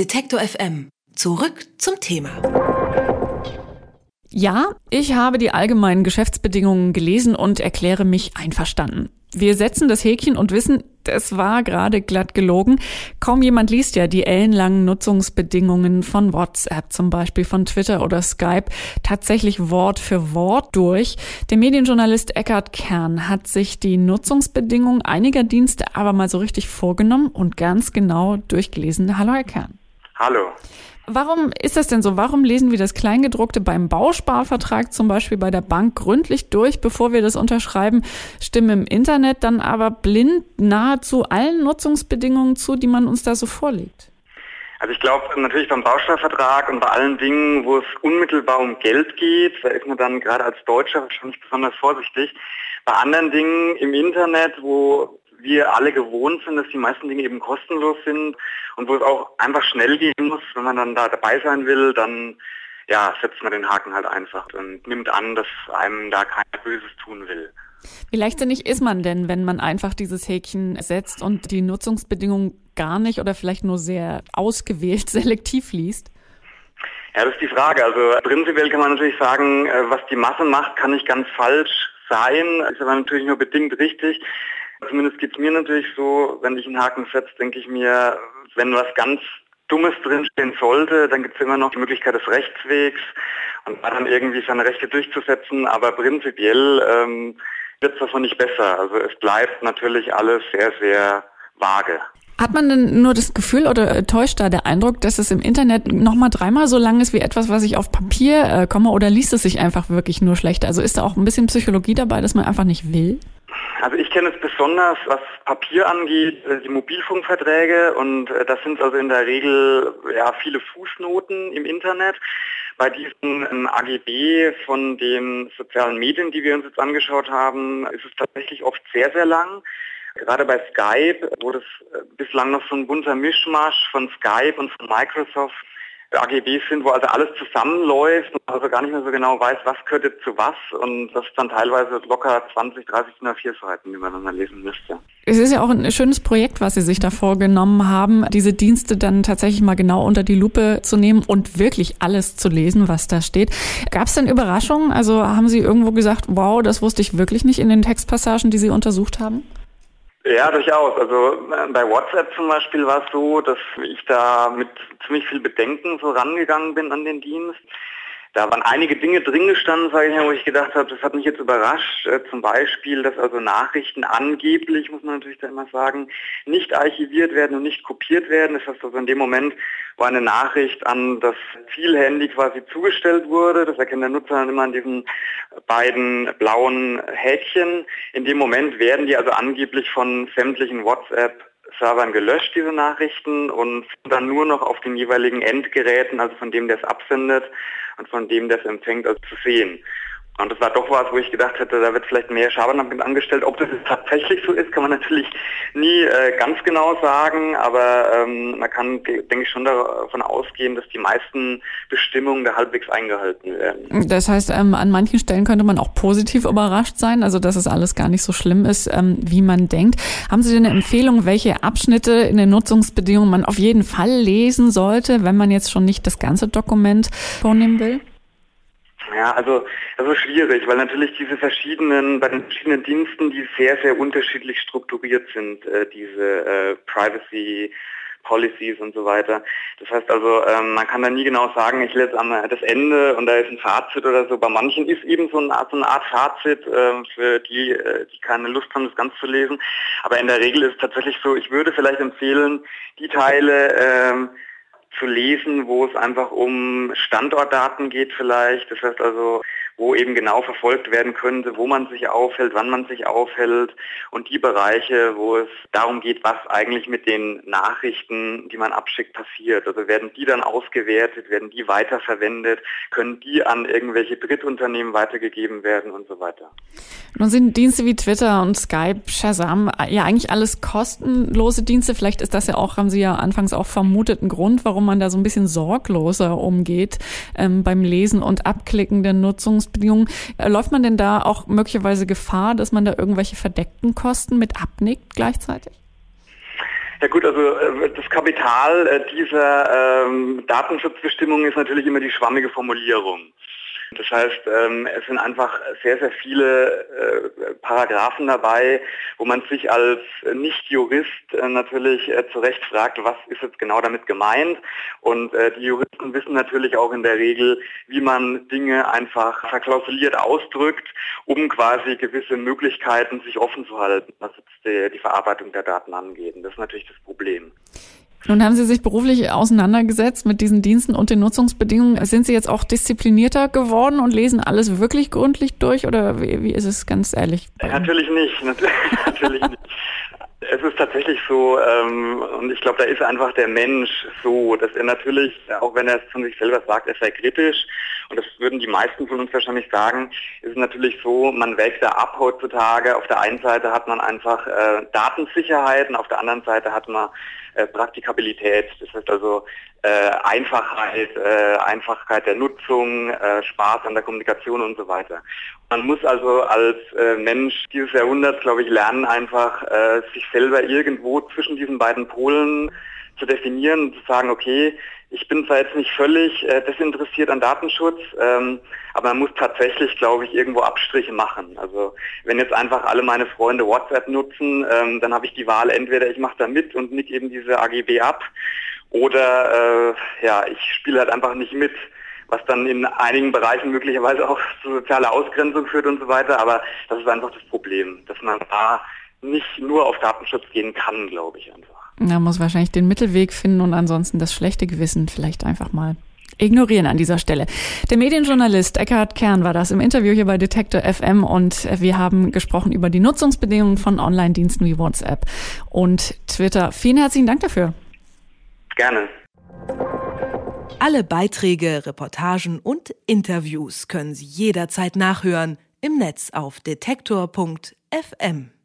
Detektor FM. Zurück zum Thema. Ja, ich habe die allgemeinen Geschäftsbedingungen gelesen und erkläre mich einverstanden. Wir setzen das Häkchen und wissen, es war gerade glatt gelogen. Kaum jemand liest ja die ellenlangen Nutzungsbedingungen von WhatsApp, zum Beispiel von Twitter oder Skype, tatsächlich Wort für Wort durch. Der Medienjournalist Eckhard Kern hat sich die Nutzungsbedingungen einiger Dienste aber mal so richtig vorgenommen und ganz genau durchgelesen. Hallo, Herr Kern. Hallo. Warum ist das denn so? Warum lesen wir das Kleingedruckte beim Bausparvertrag zum Beispiel bei der Bank gründlich durch, bevor wir das unterschreiben, stimmen im Internet dann aber blind nahezu allen Nutzungsbedingungen zu, die man uns da so vorlegt? Also ich glaube natürlich beim Bausparvertrag und bei allen Dingen, wo es unmittelbar um Geld geht, da ist man dann gerade als Deutscher wahrscheinlich besonders vorsichtig. Bei anderen Dingen im Internet, wo wir alle gewohnt sind, dass die meisten Dinge eben kostenlos sind und wo es auch einfach schnell gehen muss, wenn man dann da dabei sein will, dann ja, setzt man den Haken halt einfach und nimmt an, dass einem da kein Böses tun will. Wie leichtsinnig ist man denn, wenn man einfach dieses Häkchen setzt und die Nutzungsbedingungen gar nicht oder vielleicht nur sehr ausgewählt selektiv liest? Ja, das ist die Frage. Also prinzipiell kann man natürlich sagen, äh, was die Masse macht, kann nicht ganz falsch sein, ist aber natürlich nur bedingt richtig. Zumindest geht es mir natürlich so, wenn ich einen Haken setze, denke ich mir, wenn was ganz Dummes drinstehen sollte, dann gibt es immer noch die Möglichkeit des Rechtswegs und da dann irgendwie seine Rechte durchzusetzen. Aber prinzipiell ähm, wird es davon nicht besser. Also es bleibt natürlich alles sehr, sehr vage. Hat man denn nur das Gefühl oder täuscht da der Eindruck, dass es im Internet nochmal dreimal so lang ist wie etwas, was ich auf Papier äh, komme oder liest es sich einfach wirklich nur schlecht? Also ist da auch ein bisschen Psychologie dabei, dass man einfach nicht will? Also ich kenne es besonders, was Papier angeht, äh, die Mobilfunkverträge und äh, das sind also in der Regel ja, viele Fußnoten im Internet. Bei diesen ähm, AGB von den sozialen Medien, die wir uns jetzt angeschaut haben, ist es tatsächlich oft sehr, sehr lang. Gerade bei Skype, wo das äh, bislang noch so ein bunter Mischmasch von Skype und von Microsoft AGBs sind, wo also alles zusammenläuft und also gar nicht mehr so genau weiß, was gehört jetzt zu was und das ist dann teilweise locker 20, 30 oder vier Seiten, die man dann lesen müsste. Es ist ja auch ein schönes Projekt, was Sie sich da vorgenommen haben, diese Dienste dann tatsächlich mal genau unter die Lupe zu nehmen und wirklich alles zu lesen, was da steht. Gab es denn Überraschungen? Also haben Sie irgendwo gesagt, wow, das wusste ich wirklich nicht in den Textpassagen, die Sie untersucht haben? Ja, durchaus. Also äh, bei WhatsApp zum Beispiel war es so, dass ich da mit ziemlich viel Bedenken so rangegangen bin an den Dienst. Da waren einige Dinge drin gestanden, sage ich wo ich gedacht habe, das hat mich jetzt überrascht. Äh, zum Beispiel, dass also Nachrichten angeblich, muss man natürlich da immer sagen, nicht archiviert werden und nicht kopiert werden. Das heißt also in dem Moment, wo eine Nachricht an das Zielhandy quasi zugestellt wurde, das erkennt der Nutzer dann immer an diesen beiden blauen Häkchen. In dem Moment werden die also angeblich von sämtlichen WhatsApp Servern gelöscht, diese Nachrichten, und dann nur noch auf den jeweiligen Endgeräten, also von dem, der es absendet und von dem, der es empfängt, also zu sehen. Und das war doch was, wo ich gedacht hätte, da wird vielleicht mehr Schabernack angestellt. Ob das tatsächlich so ist, kann man natürlich nie äh, ganz genau sagen, aber ähm, man kann, denke ich, schon davon ausgehen, dass die meisten Bestimmungen da halbwegs eingehalten werden. Das heißt, ähm, an manchen Stellen könnte man auch positiv überrascht sein, also dass es alles gar nicht so schlimm ist, ähm, wie man denkt. Haben Sie denn eine Empfehlung, welche Abschnitte in den Nutzungsbedingungen man auf jeden Fall lesen sollte, wenn man jetzt schon nicht das ganze Dokument vornehmen will? Ja, also das ist schwierig, weil natürlich diese verschiedenen, bei den verschiedenen Diensten, die sehr, sehr unterschiedlich strukturiert sind, äh, diese äh, Privacy Policies und so weiter. Das heißt also, ähm, man kann da nie genau sagen, ich lese am das Ende und da ist ein Fazit oder so. Bei manchen ist eben so eine Art, so eine Art Fazit äh, für die, äh, die keine Lust haben, das ganz zu lesen. Aber in der Regel ist es tatsächlich so, ich würde vielleicht empfehlen, die Teile, ähm, zu lesen, wo es einfach um Standortdaten geht vielleicht. Das heißt also, wo eben genau verfolgt werden könnte, wo man sich aufhält, wann man sich aufhält und die Bereiche, wo es darum geht, was eigentlich mit den Nachrichten, die man abschickt, passiert. Also werden die dann ausgewertet, werden die weiterverwendet, können die an irgendwelche Drittunternehmen weitergegeben werden und so weiter. Nun sind Dienste wie Twitter und Skype, Shazam ja eigentlich alles kostenlose Dienste. Vielleicht ist das ja auch, haben Sie ja anfangs auch vermutet, ein Grund, warum man da so ein bisschen sorgloser umgeht ähm, beim Lesen und Abklicken der Nutzungs Arbeitsbedingungen. Äh, läuft man denn da auch möglicherweise Gefahr, dass man da irgendwelche verdeckten Kosten mit abnickt gleichzeitig? Ja gut, also äh, das Kapital äh, dieser ähm, Datenschutzbestimmung ist natürlich immer die schwammige Formulierung. Das heißt, ähm, es sind einfach sehr, sehr viele äh, Paragraphen dabei, wo man sich als Nicht-Jurist äh, natürlich äh, zu Recht fragt, was ist jetzt genau damit gemeint. Und die Juristen wissen natürlich auch in der Regel, wie man Dinge einfach verklausuliert ausdrückt, um quasi gewisse Möglichkeiten sich offen zu halten, was jetzt die, die Verarbeitung der Daten angeht. Und das ist natürlich das Problem. Nun haben Sie sich beruflich auseinandergesetzt mit diesen Diensten und den Nutzungsbedingungen. Sind Sie jetzt auch disziplinierter geworden und lesen alles wirklich gründlich durch oder wie, wie ist es ganz ehrlich? Natürlich nicht, natürlich nicht. Es ist tatsächlich so, ähm, und ich glaube, da ist einfach der Mensch so, dass er natürlich, auch wenn er es von sich selber sagt, er sei kritisch, und das würden die meisten von uns wahrscheinlich sagen, ist natürlich so, man wägt da ab heutzutage. Auf der einen Seite hat man einfach äh, Datensicherheit und auf der anderen Seite hat man äh, Praktikabilität. Das heißt also äh, Einfachheit, äh, Einfachheit der Nutzung, äh, Spaß an der Kommunikation und so weiter. Man muss also als äh, Mensch dieses Jahrhunderts, glaube ich, lernen, einfach äh, sich selber irgendwo zwischen diesen beiden Polen zu definieren und zu sagen, okay, ich bin zwar jetzt nicht völlig äh, desinteressiert an Datenschutz, ähm, aber man muss tatsächlich, glaube ich, irgendwo Abstriche machen. Also wenn jetzt einfach alle meine Freunde WhatsApp nutzen, ähm, dann habe ich die Wahl, entweder ich mache da mit und nick eben diese AGB ab oder äh, ja, ich spiele halt einfach nicht mit, was dann in einigen Bereichen möglicherweise auch zu sozialer Ausgrenzung führt und so weiter. Aber das ist einfach das Problem, dass man da nicht nur auf Datenschutz gehen kann, glaube ich einfach. Da muss wahrscheinlich den Mittelweg finden und ansonsten das schlechte Gewissen vielleicht einfach mal ignorieren an dieser Stelle. Der Medienjournalist Eckhard Kern war das im Interview hier bei Detektor FM und wir haben gesprochen über die Nutzungsbedingungen von Online-Diensten wie WhatsApp und Twitter. Vielen herzlichen Dank dafür. Gerne. Alle Beiträge, Reportagen und Interviews können Sie jederzeit nachhören im Netz auf detektor.fm.